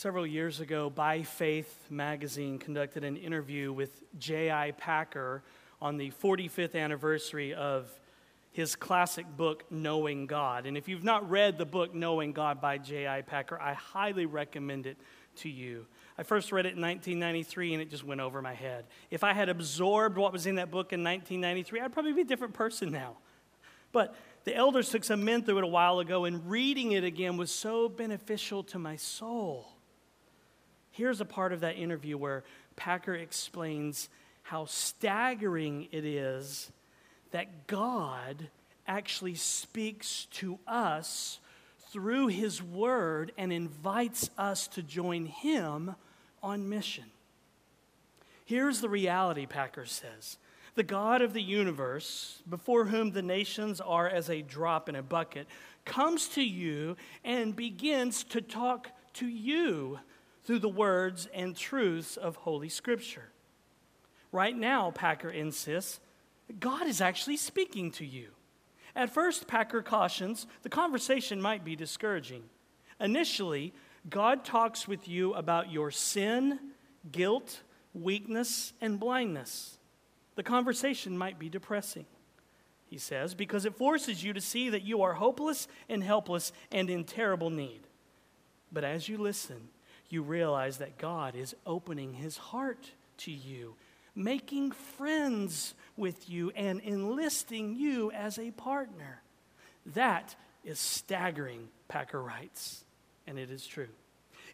Several years ago, By Faith magazine conducted an interview with J.I. Packer on the 45th anniversary of his classic book, Knowing God. And if you've not read the book, Knowing God by J.I. Packer, I highly recommend it to you. I first read it in 1993 and it just went over my head. If I had absorbed what was in that book in 1993, I'd probably be a different person now. But the elders took some men through it a while ago, and reading it again was so beneficial to my soul. Here's a part of that interview where Packer explains how staggering it is that God actually speaks to us through His Word and invites us to join Him on mission. Here's the reality, Packer says the God of the universe, before whom the nations are as a drop in a bucket, comes to you and begins to talk to you through the words and truths of Holy Scripture. Right now, Packer insists, God is actually speaking to you. At first, Packer cautions the conversation might be discouraging. Initially, God talks with you about your sin, guilt, weakness, and blindness. The conversation might be depressing, he says, because it forces you to see that you are hopeless and helpless and in terrible need. But as you listen, you realize that God is opening his heart to you, making friends with you, and enlisting you as a partner. That is staggering, Packer writes, and it is true.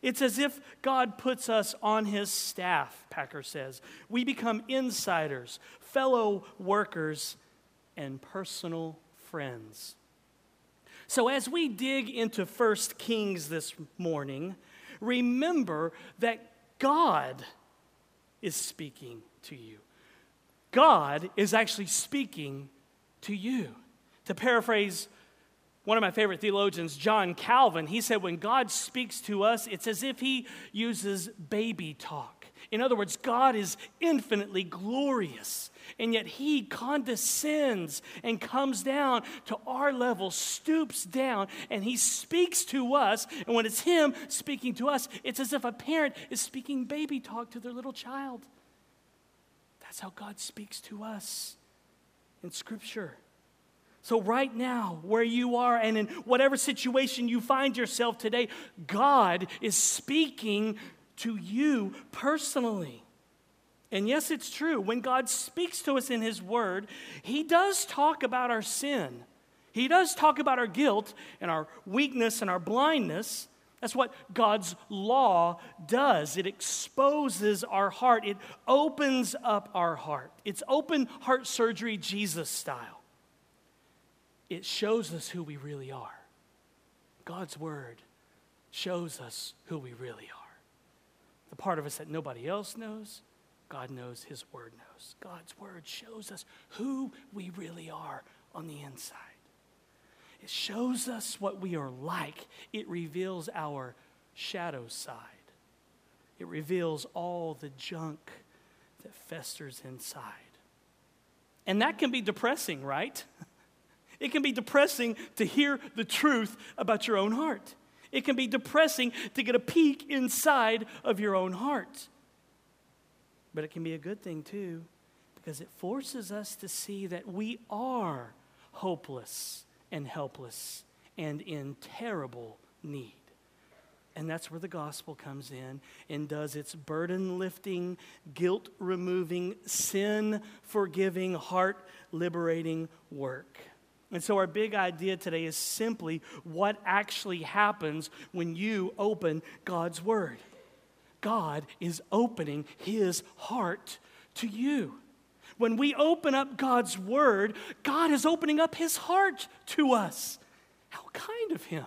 It's as if God puts us on his staff, Packer says. We become insiders, fellow workers, and personal friends. So, as we dig into First Kings this morning, remember that God is speaking to you. God is actually speaking to you. To paraphrase one of my favorite theologians, John Calvin, he said, When God speaks to us, it's as if he uses baby talk. In other words, God is infinitely glorious, and yet he condescends and comes down to our level, stoops down, and he speaks to us. And when it's him speaking to us, it's as if a parent is speaking baby talk to their little child. That's how God speaks to us in Scripture. So, right now, where you are and in whatever situation you find yourself today, God is speaking to you personally. And yes, it's true. When God speaks to us in His Word, He does talk about our sin. He does talk about our guilt and our weakness and our blindness. That's what God's law does. It exposes our heart, it opens up our heart. It's open heart surgery, Jesus style it shows us who we really are. God's word shows us who we really are. The part of us that nobody else knows, God knows, His word knows. God's word shows us who we really are on the inside. It shows us what we are like, it reveals our shadow side. It reveals all the junk that festers inside. And that can be depressing, right? It can be depressing to hear the truth about your own heart. It can be depressing to get a peek inside of your own heart. But it can be a good thing too, because it forces us to see that we are hopeless and helpless and in terrible need. And that's where the gospel comes in and does its burden lifting, guilt removing, sin forgiving, heart liberating work. And so, our big idea today is simply what actually happens when you open God's Word. God is opening His heart to you. When we open up God's Word, God is opening up His heart to us. How kind of Him.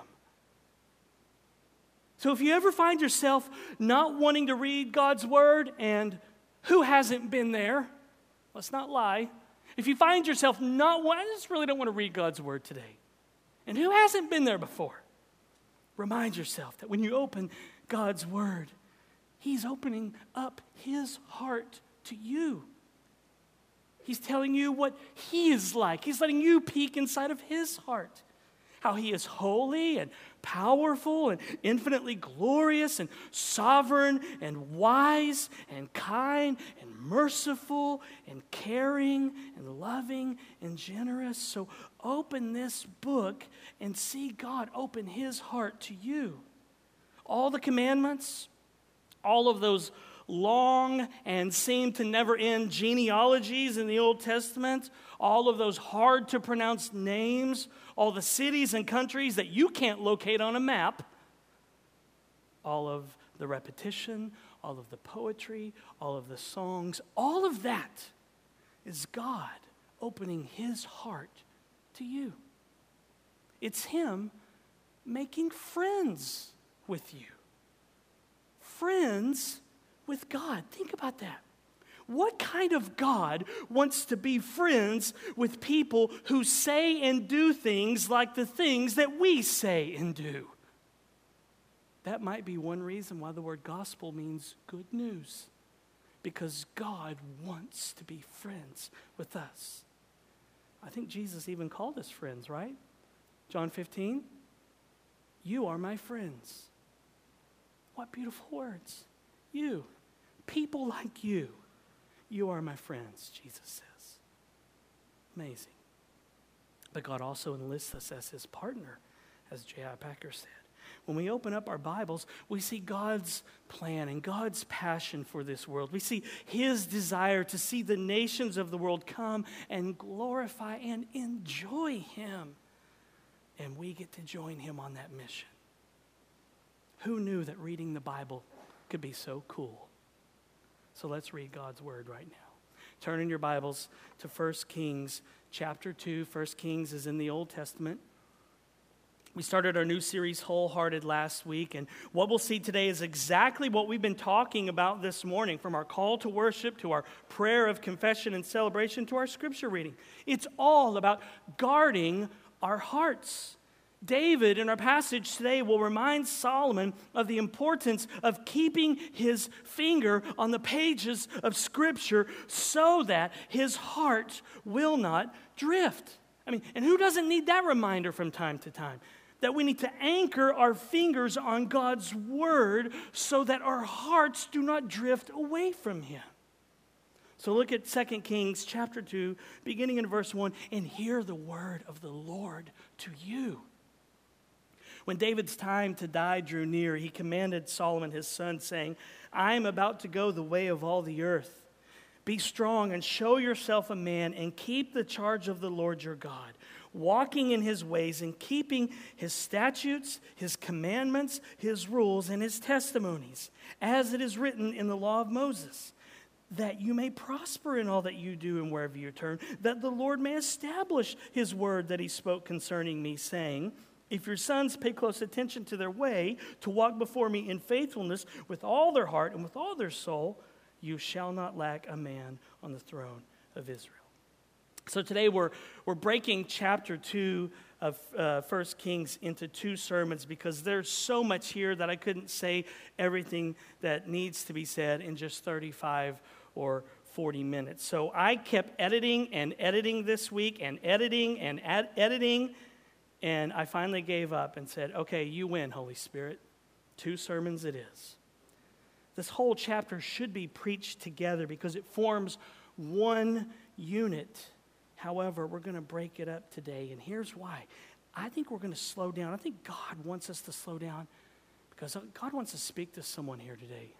So, if you ever find yourself not wanting to read God's Word, and who hasn't been there? Let's not lie. If you find yourself not, well, I just really don't want to read God's word today. And who hasn't been there before? Remind yourself that when you open God's word, He's opening up His heart to you. He's telling you what He is like. He's letting you peek inside of His heart. How He is holy and powerful and infinitely glorious and sovereign and wise and kind and merciful and caring and loving and generous. So open this book and see God open his heart to you. All the commandments, all of those long and seem to never end genealogies in the Old Testament, all of those hard to pronounce names, all the cities and countries that you can't locate on a map, all of the repetition, all of the poetry, all of the songs, all of that is God opening his heart to you. It's him making friends with you. Friends with God. Think about that. What kind of God wants to be friends with people who say and do things like the things that we say and do? That might be one reason why the word gospel means good news, because God wants to be friends with us. I think Jesus even called us friends, right? John 15, you are my friends. What beautiful words. You people like you, you are my friends, Jesus says. Amazing. But God also enlists us as his partner, as J.I. Packer said. When we open up our Bibles, we see God's plan and God's passion for this world. We see his desire to see the nations of the world come and glorify and enjoy him. And we get to join him on that mission. Who knew that reading the Bible could be so cool? So let's read God's word right now. Turn in your Bibles to 1 Kings chapter 2. 1 Kings is in the Old Testament. We started our new series, Wholehearted, last week, and what we'll see today is exactly what we've been talking about this morning from our call to worship to our prayer of confession and celebration to our scripture reading. It's all about guarding our hearts. David, in our passage today, will remind Solomon of the importance of keeping his finger on the pages of Scripture so that his heart will not drift. I mean, and who doesn't need that reminder from time to time? That we need to anchor our fingers on God's Word so that our hearts do not drift away from Him. So look at 2 Kings chapter 2, beginning in verse 1, and hear the word of the Lord to you. When David's time to die drew near, he commanded Solomon his son, saying, I am about to go the way of all the earth. Be strong and show yourself a man and keep the charge of the Lord your God, walking in his ways and keeping his statutes, his commandments, his rules, and his testimonies, as it is written in the law of Moses that you may prosper in all that you do and wherever you turn, that the Lord may establish his word that he spoke concerning me, saying, if your sons pay close attention to their way to walk before me in faithfulness with all their heart and with all their soul, you shall not lack a man on the throne of Israel. So today we're, we're breaking chapter 2 of uh, 1 Kings into two sermons because there's so much here that I couldn't say everything that needs to be said in just 35 or 40 minutes. So I kept editing and editing this week and editing and ad- editing and I finally gave up and said, Okay, you win, Holy Spirit. Two sermons it is. This whole chapter should be preached together because it forms one unit. However, we're going to break it up today, and here's why. I think we're going to slow down. I think God wants us to slow down because God wants to speak to someone here today.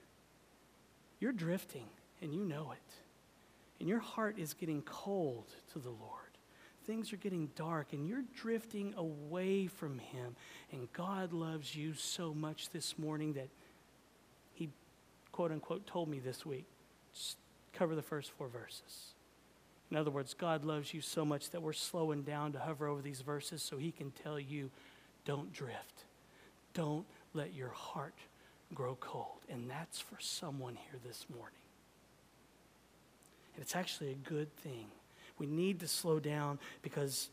You're drifting, and you know it. And your heart is getting cold to the Lord things are getting dark and you're drifting away from Him, and God loves you so much this morning that He, quote unquote, told me this week, just cover the first four verses. In other words, God loves you so much that we're slowing down to hover over these verses so He can tell you, don't drift. Don't let your heart grow cold. And that's for someone here this morning. And it's actually a good thing we need to slow down because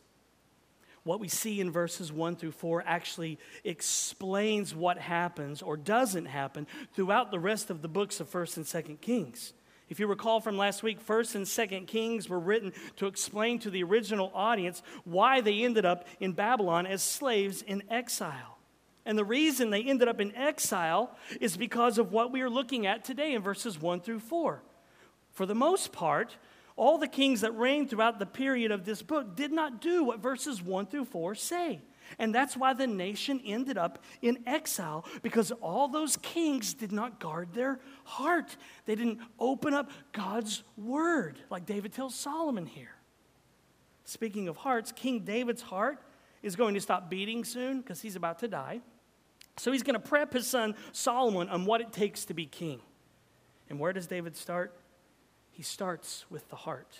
what we see in verses 1 through 4 actually explains what happens or doesn't happen throughout the rest of the books of 1st and 2nd Kings. If you recall from last week, 1st and 2nd Kings were written to explain to the original audience why they ended up in Babylon as slaves in exile. And the reason they ended up in exile is because of what we are looking at today in verses 1 through 4. For the most part, all the kings that reigned throughout the period of this book did not do what verses 1 through 4 say. And that's why the nation ended up in exile, because all those kings did not guard their heart. They didn't open up God's word, like David tells Solomon here. Speaking of hearts, King David's heart is going to stop beating soon because he's about to die. So he's going to prep his son Solomon on what it takes to be king. And where does David start? He starts with the heart.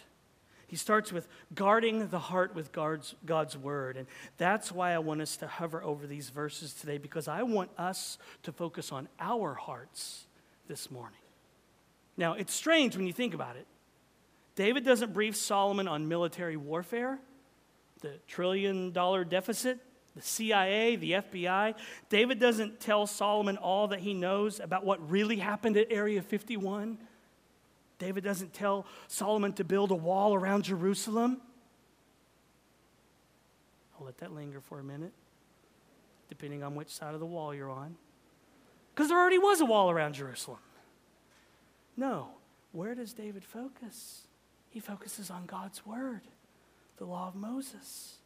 He starts with guarding the heart with God's, God's word. And that's why I want us to hover over these verses today, because I want us to focus on our hearts this morning. Now, it's strange when you think about it. David doesn't brief Solomon on military warfare, the trillion dollar deficit, the CIA, the FBI. David doesn't tell Solomon all that he knows about what really happened at Area 51 David doesn't tell Solomon to build a wall around Jerusalem. I'll let that linger for a minute, depending on which side of the wall you're on. Because there already was a wall around Jerusalem. No. Where does David focus? He focuses on God's word, the law of Moses.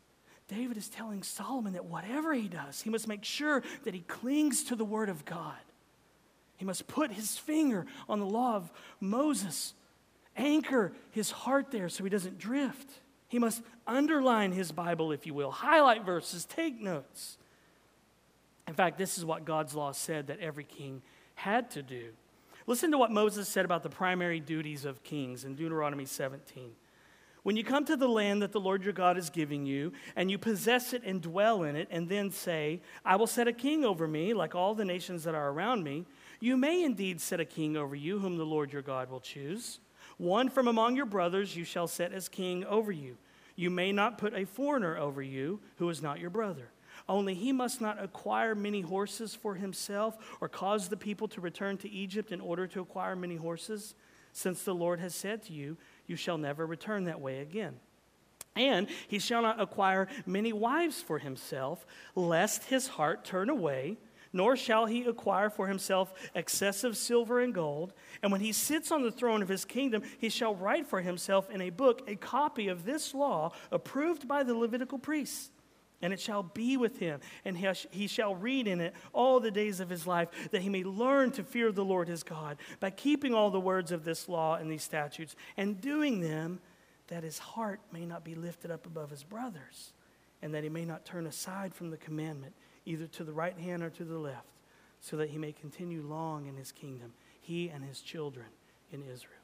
David is telling Solomon that whatever he does, he must make sure that he clings to the word of God. He must put his finger on the law of Moses, anchor his heart there so he doesn't drift. He must underline his Bible, if you will, highlight verses, take notes. In fact, this is what God's law said that every king had to do. Listen to what Moses said about the primary duties of kings in Deuteronomy 17. When you come to the land that the Lord your God is giving you, and you possess it and dwell in it, and then say, I will set a king over me, like all the nations that are around me, you may indeed set a king over you, whom the Lord your God will choose. One from among your brothers you shall set as king over you. You may not put a foreigner over you who is not your brother. Only he must not acquire many horses for himself or cause the people to return to Egypt in order to acquire many horses, since the Lord has said to you, You shall never return that way again. And he shall not acquire many wives for himself, lest his heart turn away nor shall he acquire for himself excessive silver and gold. And when he sits on the throne of his kingdom, he shall write for himself in a book a copy of this law approved by the Levitical priests. And it shall be with him, and he shall read in it all the days of his life, that he may learn to fear the Lord his God by keeping all the words of this law and these statutes, and doing them, that his heart may not be lifted up above his brothers, and that he may not turn aside from the commandment either to the right hand or to the left, so that he may continue long in his kingdom, he and his children in Israel.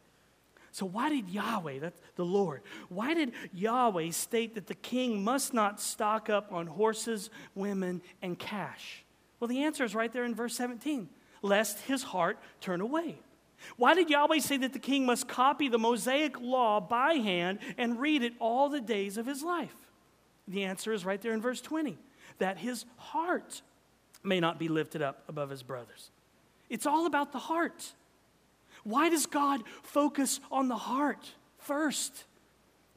So, why did Yahweh, that's the Lord, why did Yahweh state that the king must not stock up on horses, women, and cash? Well, the answer is right there in verse 17 lest his heart turn away. Why did Yahweh say that the king must copy the Mosaic law by hand and read it all the days of his life? The answer is right there in verse 20 that his heart may not be lifted up above his brothers. It's all about the heart. Why does God focus on the heart first?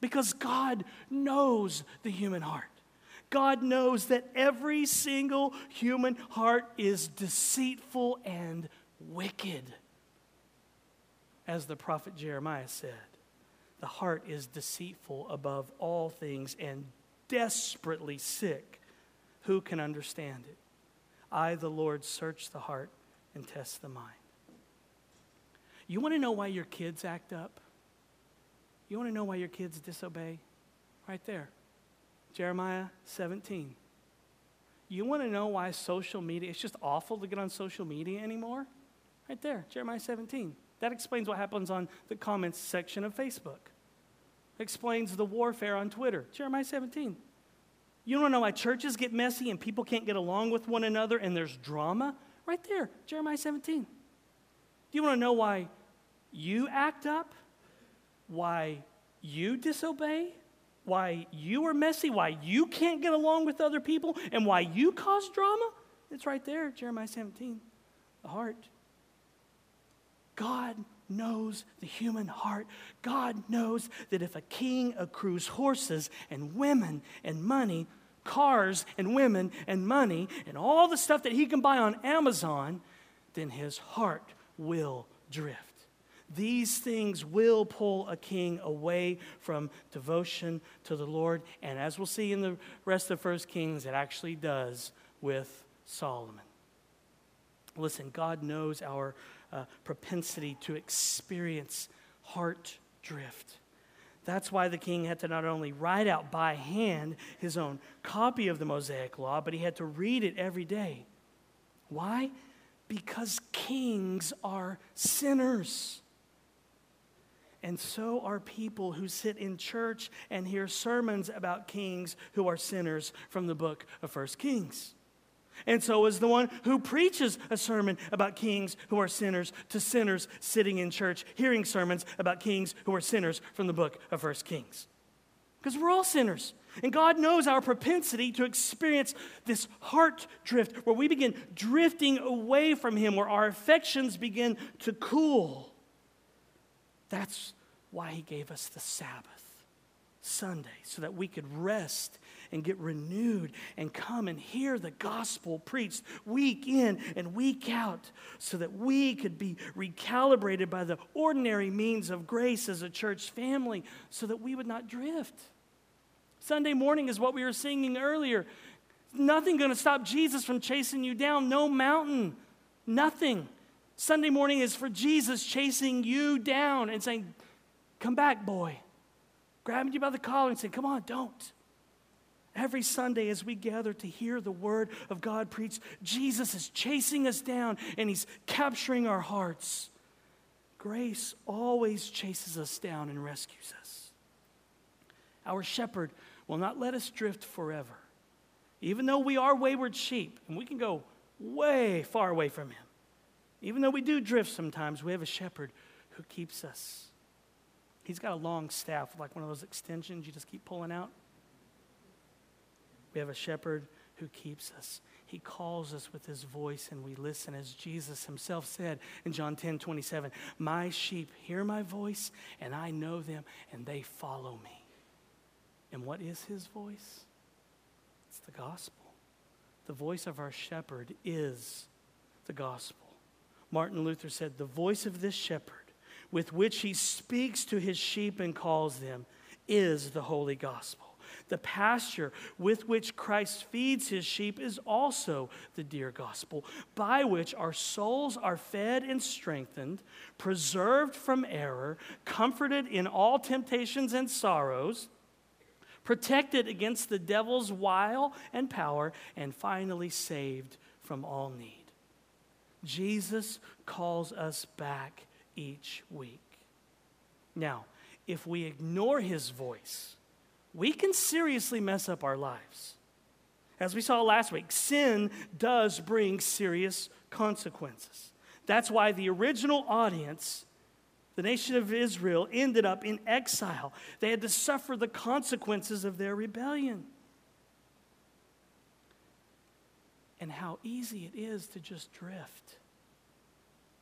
Because God knows the human heart. God knows that every single human heart is deceitful and wicked. As the prophet Jeremiah said, the heart is deceitful above all things and desperately sick. Who can understand it? I, the Lord, search the heart and test the mind. You want to know why your kids act up? You want to know why your kids disobey? Right there. Jeremiah 17. You want to know why social media, it's just awful to get on social media anymore? Right there, Jeremiah 17. That explains what happens on the comments section of Facebook. Explains the warfare on Twitter. Jeremiah 17. You don't know why churches get messy and people can't get along with one another and there's drama? Right there, Jeremiah 17. Do you want to know why you act up? Why you disobey? Why you are messy? Why you can't get along with other people? And why you cause drama? It's right there, Jeremiah 17. The heart. God knows the human heart. God knows that if a king accrues horses and women and money, cars and women and money and all the stuff that he can buy on Amazon, then his heart will drift. These things will pull a king away from devotion to the Lord. And as we'll see in the rest of First Kings, it actually does with Solomon. Listen, God knows our uh, propensity to experience heart drift. That's why the king had to not only write out by hand his own copy of the Mosaic Law, but he had to read it every day. Why? Because kings are sinners. And so are people who sit in church and hear sermons about kings who are sinners from the book of First Kings. And so is the one who preaches a sermon about kings who are sinners to sinners sitting in church, hearing sermons about kings who are sinners from the book of First Kings. Because we're all sinners. And God knows our propensity to experience this heart drift where we begin drifting away from Him, where our affections begin to cool. That's why He gave us the Sabbath, Sunday, so that we could rest and get renewed and come and hear the gospel preached week in and week out so that we could be recalibrated by the ordinary means of grace as a church family so that we would not drift. Sunday morning is what we were singing earlier. Nothing going to stop Jesus from chasing you down. No mountain. Nothing. Sunday morning is for Jesus chasing you down and saying, Come back, boy. Grabbing you by the collar and saying, Come on, don't. Every Sunday, as we gather to hear the word of God preached, Jesus is chasing us down and he's capturing our hearts. Grace always chases us down and rescues us. Our shepherd will not let us drift forever. Even though we are wayward sheep and we can go way far away from him, even though we do drift sometimes, we have a shepherd who keeps us. He's got a long staff, like one of those extensions you just keep pulling out. We have a shepherd who keeps us. He calls us with his voice and we listen, as Jesus himself said in John 10 27. My sheep hear my voice and I know them and they follow me. And what is his voice? It's the gospel. The voice of our shepherd is the gospel. Martin Luther said, The voice of this shepherd, with which he speaks to his sheep and calls them, is the holy gospel. The pasture with which Christ feeds his sheep is also the dear gospel, by which our souls are fed and strengthened, preserved from error, comforted in all temptations and sorrows, protected against the devil's wile and power, and finally saved from all need. Jesus calls us back each week. Now, if we ignore his voice, we can seriously mess up our lives. As we saw last week, sin does bring serious consequences. That's why the original audience, the nation of Israel, ended up in exile. They had to suffer the consequences of their rebellion. And how easy it is to just drift.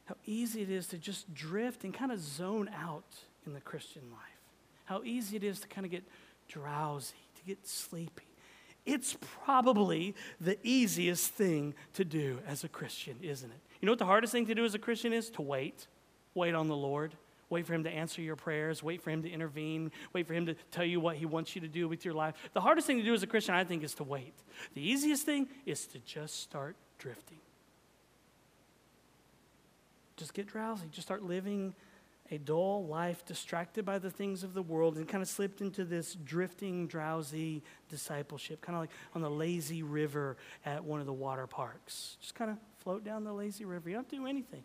How easy it is to just drift and kind of zone out in the Christian life. How easy it is to kind of get drowsy, to get sleepy. It's probably the easiest thing to do as a Christian, isn't it? You know what the hardest thing to do as a Christian is? To wait. Wait on the Lord. Wait for Him to answer your prayers. Wait for Him to intervene. Wait for Him to tell you what He wants you to do with your life. The hardest thing to do as a Christian, I think, is to wait. The easiest thing is to just start drifting. Just get drowsy. Just start living a dull life distracted by the things of the world and kind of slipped into this drifting, drowsy discipleship, kind of like on the lazy river at one of the water parks. Just kind of float down the lazy river. You don't do anything.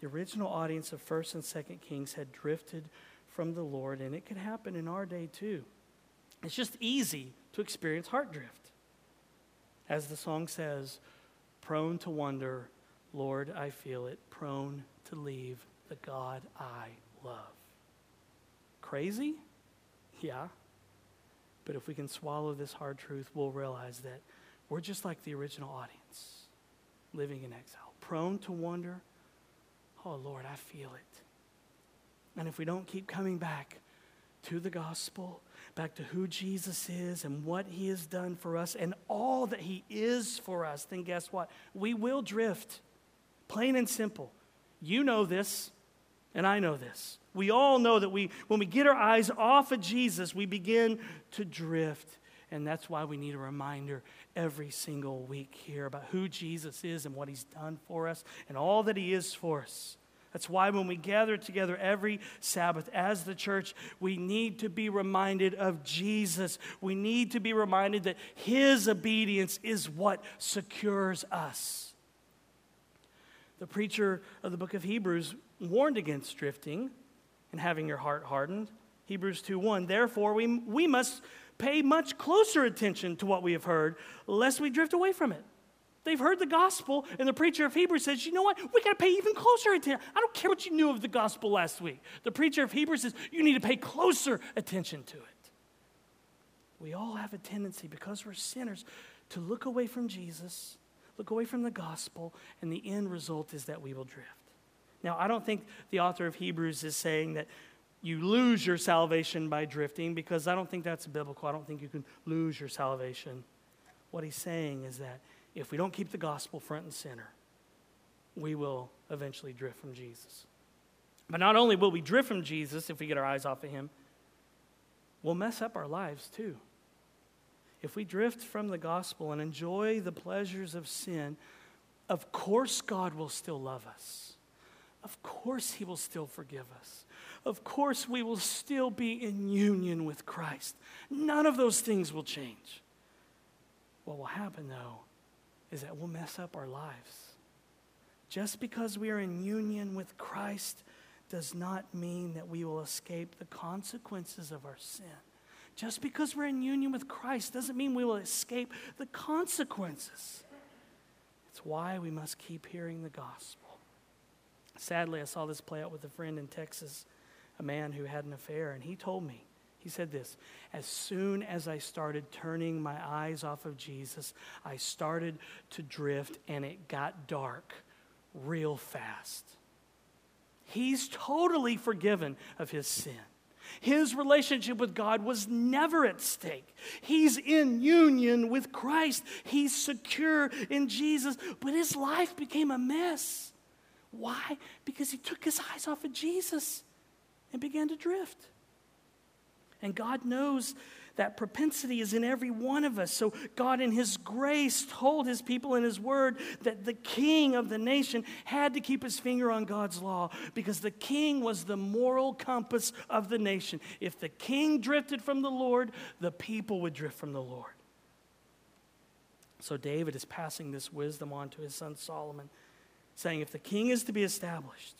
The original audience of 1st and 2nd Kings had drifted from the Lord, and it could happen in our day too. It's just easy to experience heart drift. As the song says, prone to wonder, Lord, I feel it, prone to leave the God I love. Crazy? Yeah. But if we can swallow this hard truth, we'll realize that we're just like the original audience, living in exile, prone to wonder. Oh, Lord, I feel it. And if we don't keep coming back, to the gospel, back to who Jesus is and what he has done for us and all that he is for us, then guess what? We will drift. Plain and simple. You know this, and I know this. We all know that we, when we get our eyes off of Jesus, we begin to drift. And that's why we need a reminder every single week here about who Jesus is and what he's done for us and all that he is for us. That's why when we gather together every Sabbath as the church, we need to be reminded of Jesus. We need to be reminded that his obedience is what secures us. The preacher of the book of Hebrews warned against drifting and having your heart hardened. Hebrews 2 1. Therefore, we, we must pay much closer attention to what we have heard, lest we drift away from it. They've heard the gospel, and the preacher of Hebrews says, You know what? We got to pay even closer attention. I don't care what you knew of the gospel last week. The preacher of Hebrews says, You need to pay closer attention to it. We all have a tendency, because we're sinners, to look away from Jesus, look away from the gospel, and the end result is that we will drift. Now, I don't think the author of Hebrews is saying that you lose your salvation by drifting because I don't think that's biblical. I don't think you can lose your salvation. What he's saying is that if we don't keep the gospel front and center, we will eventually drift from Jesus. But not only will we drift from Jesus if we get our eyes off of him, we'll mess up our lives too. If we drift from the gospel and enjoy the pleasures of sin, of course God will still love us. Of course he will still forgive us of course we will still be in union with Christ. None of those things will change. What will happen, though, is that we'll mess up our lives. Just because we are in union with Christ does not mean that we will escape the consequences of our sin. Just because we're in union with Christ doesn't mean we will escape the consequences. It's why we must keep hearing the gospel. Sadly, I saw this play out with a friend in Texas a man who had an affair, and he told me, he said this As soon as I started turning my eyes off of Jesus, I started to drift, and it got dark real fast. He's totally forgiven of his sin. His relationship with God was never at stake. He's in union with Christ. He's secure in Jesus, but his life became a mess. Why? Because he took his eyes off of Jesus and began to drift. And God knows that propensity is in every one of us. So, God, in His grace, told His people in His word that the king of the nation had to keep his finger on God's law because the king was the moral compass of the nation. If the king drifted from the Lord, the people would drift from the Lord. So, David is passing this wisdom on to his son Solomon, saying, If the king is to be established,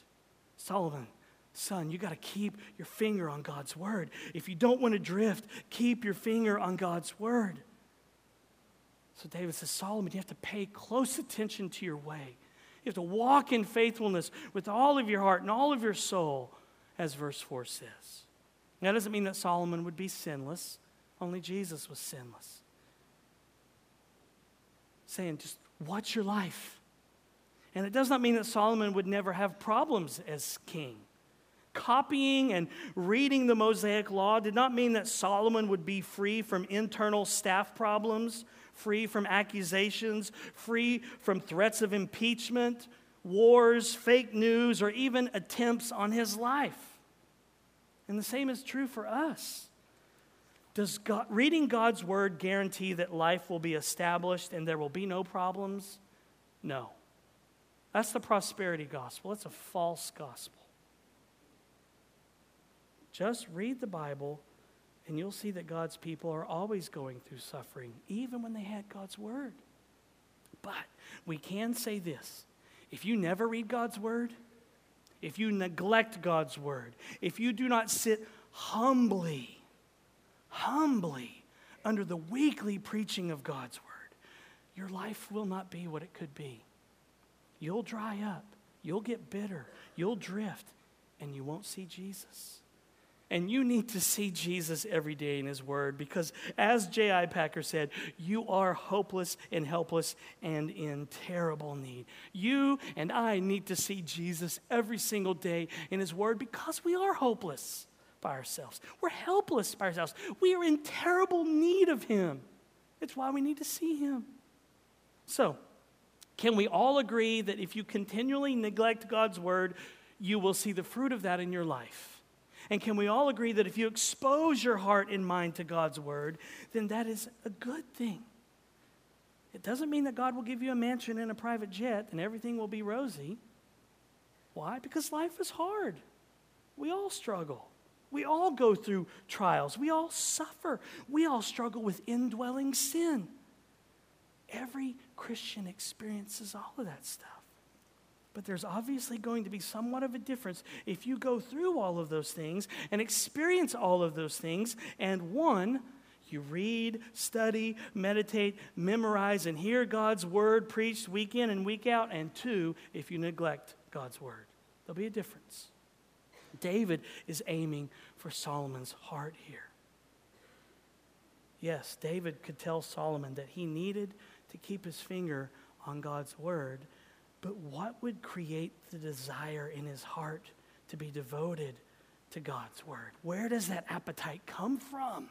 Solomon, Son, you got to keep your finger on God's word. If you don't want to drift, keep your finger on God's word. So David says, Solomon, you have to pay close attention to your way. You have to walk in faithfulness with all of your heart and all of your soul, as verse 4 says. That doesn't mean that Solomon would be sinless, only Jesus was sinless. Saying, just watch your life. And it does not mean that Solomon would never have problems as king copying and reading the Mosaic Law did not mean that Solomon would be free from internal staff problems, free from accusations, free from threats of impeachment, wars, fake news, or even attempts on his life. And the same is true for us. Does God, reading God's word guarantee that life will be established and there will be no problems? No. That's the prosperity gospel. It's a false gospel. Just read the Bible, and you'll see that God's people are always going through suffering, even when they had God's Word. But we can say this if you never read God's Word, if you neglect God's Word, if you do not sit humbly, humbly under the weekly preaching of God's Word, your life will not be what it could be. You'll dry up, you'll get bitter, you'll drift, and you won't see Jesus. And you need to see Jesus every day in His Word because, as J.I. Packer said, you are hopeless and helpless and in terrible need. You and I need to see Jesus every single day in His Word because we are hopeless. by ourselves. We're helpless by ourselves. We are in terrible need of Him. It's why we need to see Him. So, can we all agree that if you continually neglect God's word, you will see the fruit of that in your life? And can we all agree that if you expose your heart and mind to God's word, then that is a good thing? It doesn't mean that God will give you a mansion and a private jet and everything will be rosy. Why? Because life is hard. We all struggle. We all go through trials. We all suffer. We all struggle with indwelling sin. Every Christian experiences all of that stuff. But there's obviously going to be somewhat of a difference if you go through all of those things and experience all of those things, and one, you read, study, meditate, memorize, and hear God's word preached week in and week out, and two, if you neglect God's word. There'll be a difference. David is aiming for Solomon's heart here. Yes, David could tell Solomon that he needed to keep his finger on God's word, but what would create the desire in his heart to be devoted to God's word? Where does that appetite come from?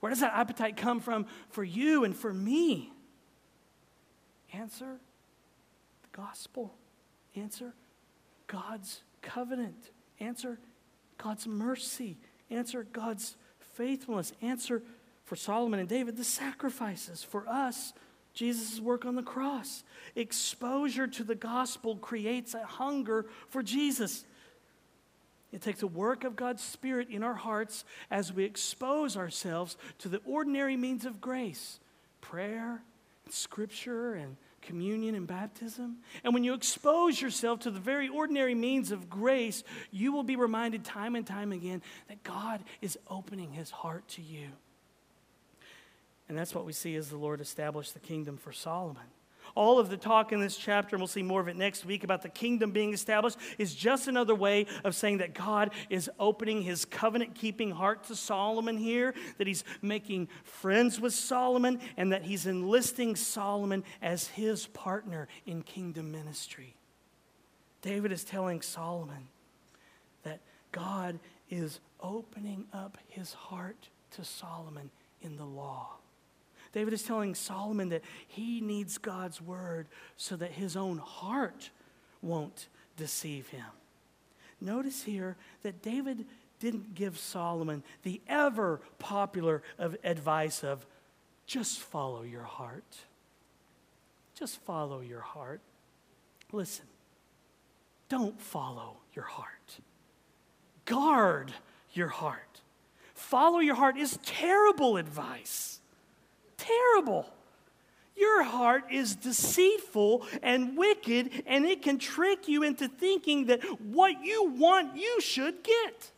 Where does that appetite come from for you and for me? Answer the gospel. Answer God's covenant. Answer God's mercy. Answer God's faithfulness. Answer for Solomon and David the sacrifices. For us, Jesus' work on the cross. Exposure to the gospel creates a hunger for Jesus. It takes a work of God's Spirit in our hearts as we expose ourselves to the ordinary means of grace prayer, and scripture, and communion and baptism. And when you expose yourself to the very ordinary means of grace, you will be reminded time and time again that God is opening his heart to you. And that's what we see as the Lord established the kingdom for Solomon. All of the talk in this chapter, and we'll see more of it next week about the kingdom being established, is just another way of saying that God is opening his covenant keeping heart to Solomon here, that he's making friends with Solomon, and that he's enlisting Solomon as his partner in kingdom ministry. David is telling Solomon that God is opening up his heart to Solomon in the law. David is telling Solomon that he needs God's word so that his own heart won't deceive him. Notice here that David didn't give Solomon the ever popular of advice of just follow your heart. Just follow your heart. Listen, don't follow your heart. Guard your heart. Follow your heart is terrible advice terrible. Your heart is deceitful and wicked, and it can trick you into thinking that what you want, you should get.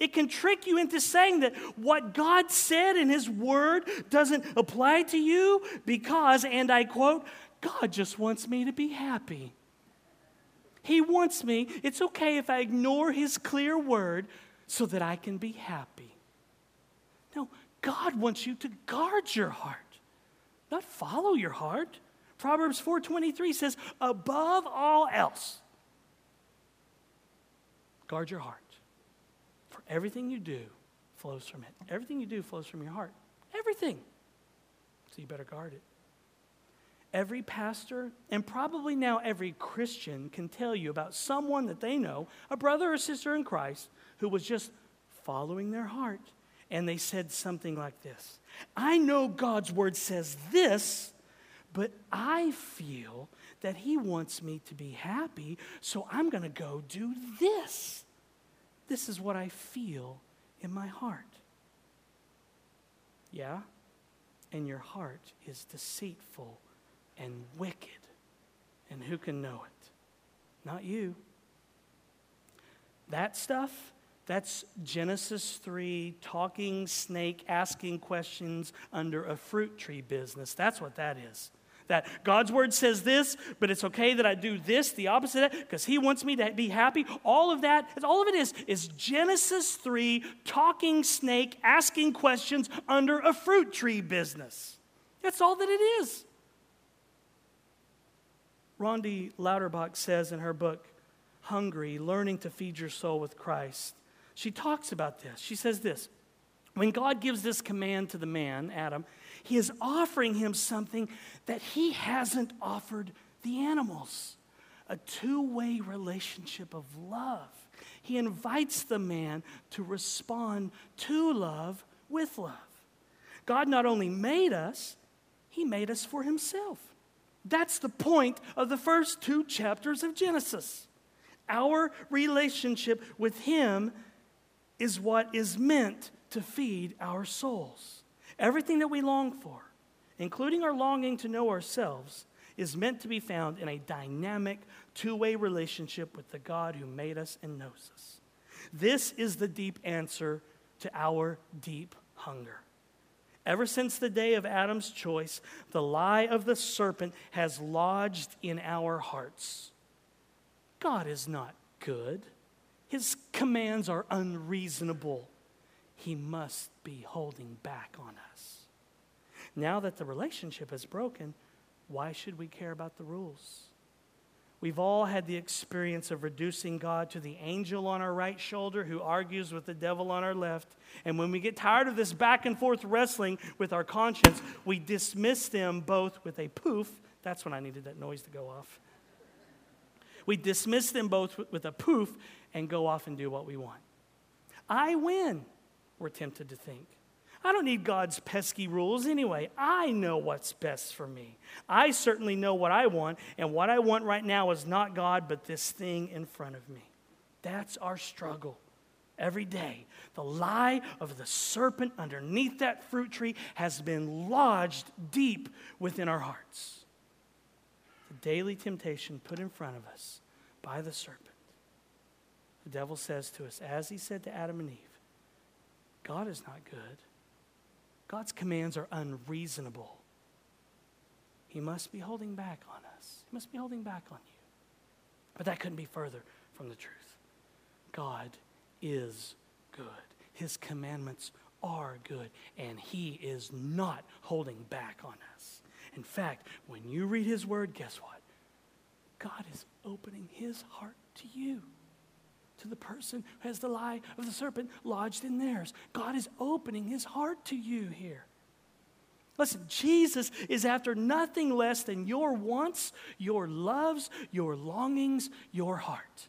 It can trick you into saying that what God said in His Word doesn't apply to you because, and I quote, God just wants me to be happy. He wants me, it's okay if I ignore His clear Word so that I can be happy. God wants you to guard your heart, not follow your heart. Proverbs 4:23 says, "Above all else, guard your heart. For everything you do flows from it. Everything you do flows from your heart. Everything. So you better guard it." Every pastor, and probably now every Christian, can tell you about someone that they know, a brother or sister in Christ, who was just following their heart and they said something like this I know God's word says this, but I feel that He wants me to be happy, so I'm going to go do this. This is what I feel in my heart. Yeah? And your heart is deceitful and wicked. And who can know it? Not you. That stuff that's Genesis 3, talking snake, asking questions under a fruit tree business. That's what that is. That God's word says this, but it's okay that I do this, the opposite of that, because He wants me to be happy. All of that, all of it is, is Genesis 3, talking snake, asking questions under a fruit tree business. That's all that it is. Rondi Lauterbach says in her book, Hungry Learning to Feed Your Soul with Christ she talks about this. She says this When God gives this command to the man, Adam, he is offering him something that he hasn't offered the animals a two way relationship of love. He invites the man to respond to love with love. God not only made us, he made us for himself. That's the point of the first two chapters of Genesis. Our relationship with him is what is meant to feed our souls. Everything that we long for, including our longing to know ourselves, is meant to be found in a dynamic, two way relationship with the God who made us and knows us. This is the deep answer to our deep hunger. Ever since the day of Adam's choice, the lie of the serpent has lodged in our hearts. God is not good. His commands are unreasonable. He must be holding back on us. Now that the relationship is broken, why should we care about the rules? We've all had the experience of reducing God to the angel on our right shoulder who argues with the devil on our left. And when we get tired of this back and forth wrestling with our conscience, we dismiss them both with a poof. That's when I needed that noise to go off. We dismiss them both with a poof and go off and do what we want. I win, we're tempted to think. I don't need God's pesky rules anyway. I know what's best for me. I certainly know what I want, and what I want right now is not God, but this thing in front of me. That's our struggle every day. The lie of the serpent underneath that fruit tree has been lodged deep within our hearts. The daily temptation put in front of us by the serpent. The devil says to us, as he said to Adam and Eve, God is not good. God's commands are unreasonable. He must be holding back on us. He must be holding back on you. But that couldn't be further from the truth. God is good. His commandments are good, and He is not holding back on us. In fact, when you read His word, guess what? God is opening His heart to you to the person who has the lie of the serpent lodged in theirs. God is opening his heart to you here. Listen, Jesus is after nothing less than your wants, your loves, your longings, your heart.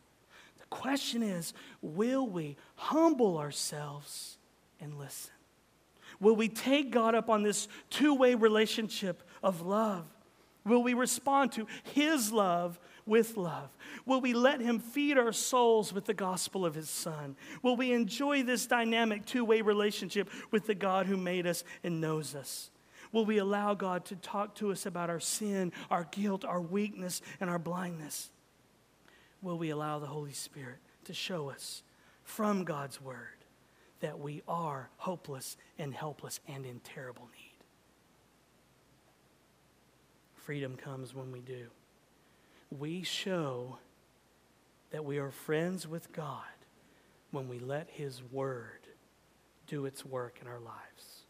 The question is will we humble ourselves and listen? Will we take God up on this two way relationship of love? Will we respond to His love with love? Will we let Him feed our souls with the gospel of His Son? Will we enjoy this dynamic two way relationship with the God who made us and knows us? Will we allow God to talk to us about our sin, our guilt, our weakness, and our blindness? Will we allow the Holy Spirit to show us from God's Word that we are hopeless and helpless and in terrible need? Freedom comes when we do we show that we are friends with God when we let His Word do its work in our lives.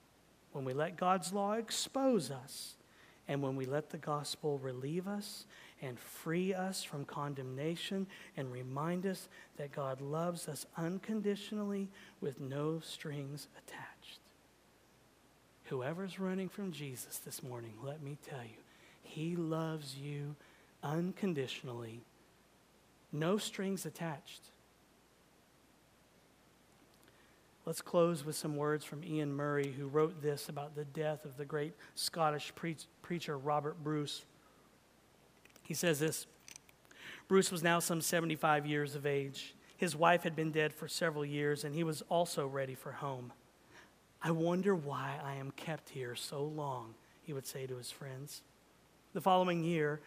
When we let God's law expose us, and when we let the gospel relieve us and free us from condemnation and remind us that God loves us unconditionally with no strings attached. Whoever's running from Jesus this morning, let me tell you, He loves you unconditionally, no strings attached. Let's close with some words from Iain Murray, who wrote this about the death of the great Scottish pre- preacher Robert Bruce. He says this Bruce was now some 75 years of age. His wife had been dead for several years, and he was also ready for home. I wonder why I am kept here so long, he would say to his friends. The following year,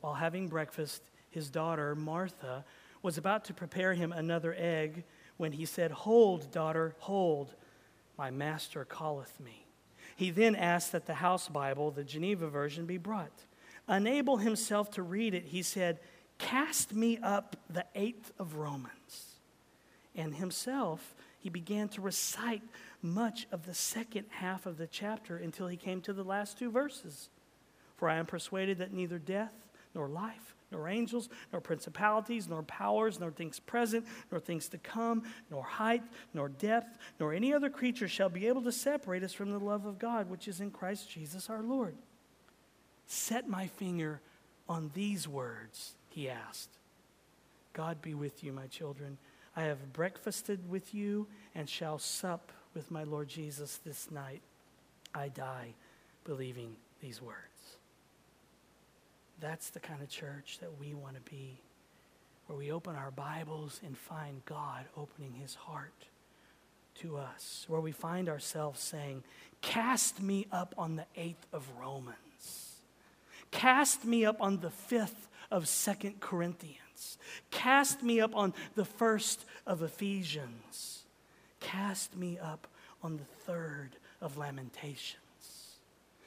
while having breakfast, his daughter, Martha, was about to prepare him another egg when he said, Hold, daughter, hold, my master calleth me. He then asked that the house Bible, the Geneva version, be brought. Unable himself to read it, he said, Cast me up the eighth of Romans. And himself, he began to recite much of the second half of the chapter until he came to the last two verses. For I am persuaded that neither death, nor life, nor angels, nor principalities, nor powers, nor things present, nor things to come, nor height, nor depth, nor any other creature shall be able to separate us from the love of God, which is in Christ Jesus our Lord. Set my finger on these words, he asked. God be with you, my children. I have breakfasted with you and shall sup with my Lord Jesus this night. I die believing these words. That's the kind of church that we want to be, where we open our Bibles and find God opening his heart to us, where we find ourselves saying, Cast me up on the eighth of Romans, cast me up on the fifth of Second Corinthians, cast me up on the first of Ephesians, cast me up on the third of Lamentations.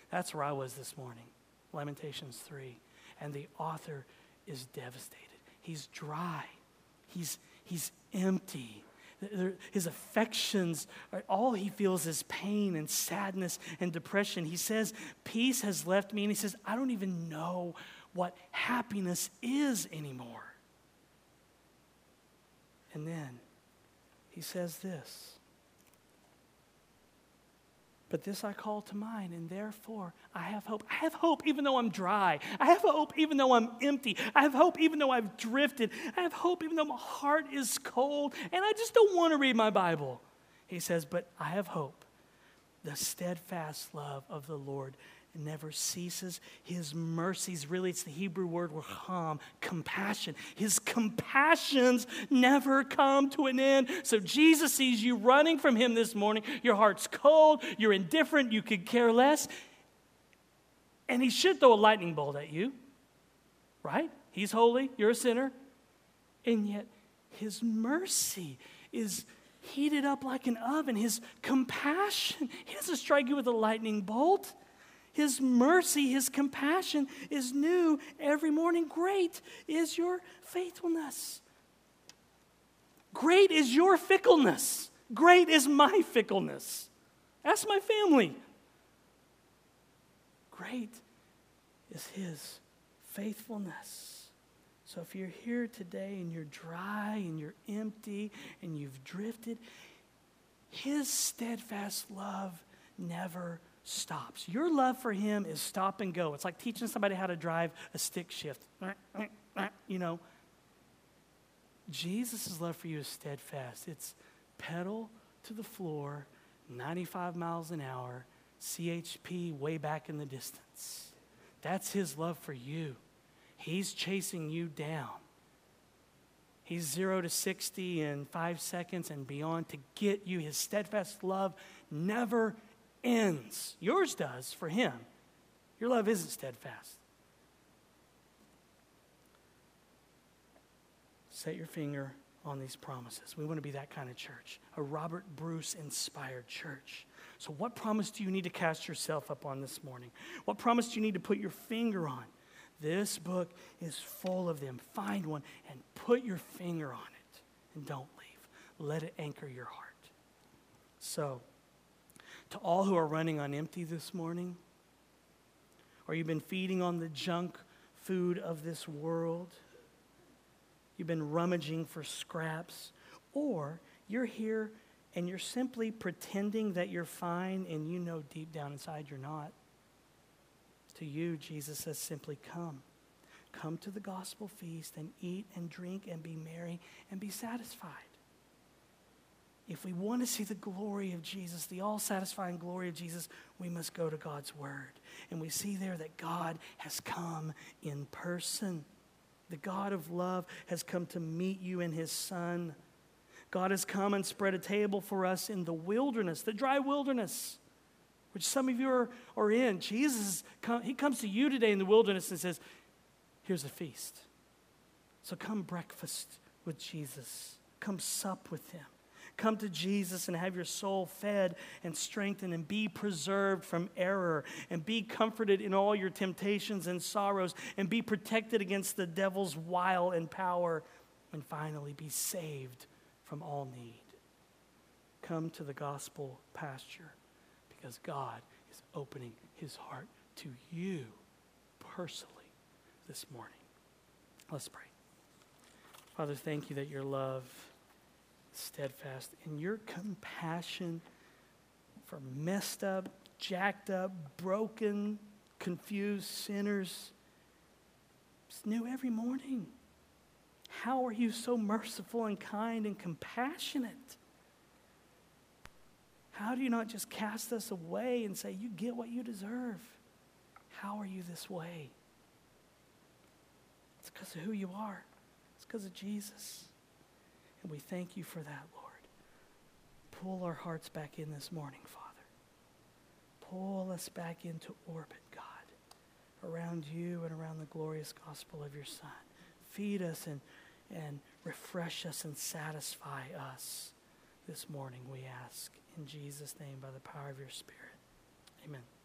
That's where I was this morning, Lamentations 3 and the author is devastated. He's dry, he's, he's empty. His affections, are, all he feels is pain and sadness and depression. He says, Peace has left me. And he says, I don't even know what happiness is anymore. And then he says this but this I call to mind, and therefore I have hope. I have hope even though I'm dry. I have hope even though I'm empty. I have hope even though I've drifted. I have hope even though my heart is cold and I just don't want to read my Bible. He says, But I have hope. The steadfast love of the Lord it never ceases. His mercies, really, it's the Hebrew word raham, compassion. His compassions never come to an end. So Jesus sees you running from Him this morning. Your heart's cold, you're indifferent, you could care less. And He should throw a lightning bolt at you, right? He's holy, you're a sinner. And yet, His mercy is heated up like an oven. His compassion, He doesn't strike you with a lightning bolt. His mercy, His compassion is new every morning. Great is your faithfulness. Great is your fickleness. Great is my fickleness. Ask my family. Great is His faithfulness. So if you're here today and you're dry and you're empty and you've drifted, His steadfast love never stops. Your love for him is stop and go. It's like teaching somebody how to drive a stick shift. You know, Jesus' love for you is steadfast. It's pedal to the floor, 95 miles an hour, CHP way back in the distance. That's his love for you. He's chasing you down. He's zero to 60 in five seconds and beyond to get you. His steadfast love never ends. Yours does for him. Your love isn't steadfast. Set your finger on these promises. We want to be that kind of church, a Robert Bruce inspired church. So, what promise do you need to cast yourself up on this morning? What promise do you need to put your finger on? This book is full of them. Find one and put your finger on it and don't leave. Let it anchor your heart. So, to all who are running on empty this morning? Or you've been feeding on the junk food of this world? You've been rummaging for scraps? Or you're here and you're simply pretending that you're fine and you know deep down inside you're not? To you, Jesus says simply, Come. Come to the gospel feast and eat and drink and be merry and be satisfied if we want to see the glory of Jesus, the all satisfying glory of Jesus, we must go to God's Word. And we see there that God has come in person. The God of love has come to meet you in His Son. God has come and spread a table for us in the wilderness, the dry wilderness, which some of you are, are in. Jesus, come, He comes to you today in the wilderness and says, Here's a feast. So come breakfast with Jesus, come sup with Him. Come to Jesus and have your soul fed and strengthened and be preserved from error and be comforted in all your temptations and sorrows and be protected against the devil's wile and power and finally be saved from all need. Come to the gospel pasture because God is opening his heart to you personally this morning. Let's pray. Father, thank you that your love steadfast and your compassion for messed up, jacked up, broken, confused sinners It's new every morning. How are you so merciful and kind and compassionate? How do you not just cast us away and say, You get what you deserve? How are you this way? It's because of who you are, it's because of Jesus. And we thank you for that, Lord. Pull our hearts back in this morning, Father. Pull us back into orbit, God, around you and around the glorious gospel of your Son. Feed us and, and refresh us and satisfy us this morning, we ask. In Jesus' name, by the power of your Spirit. Amen.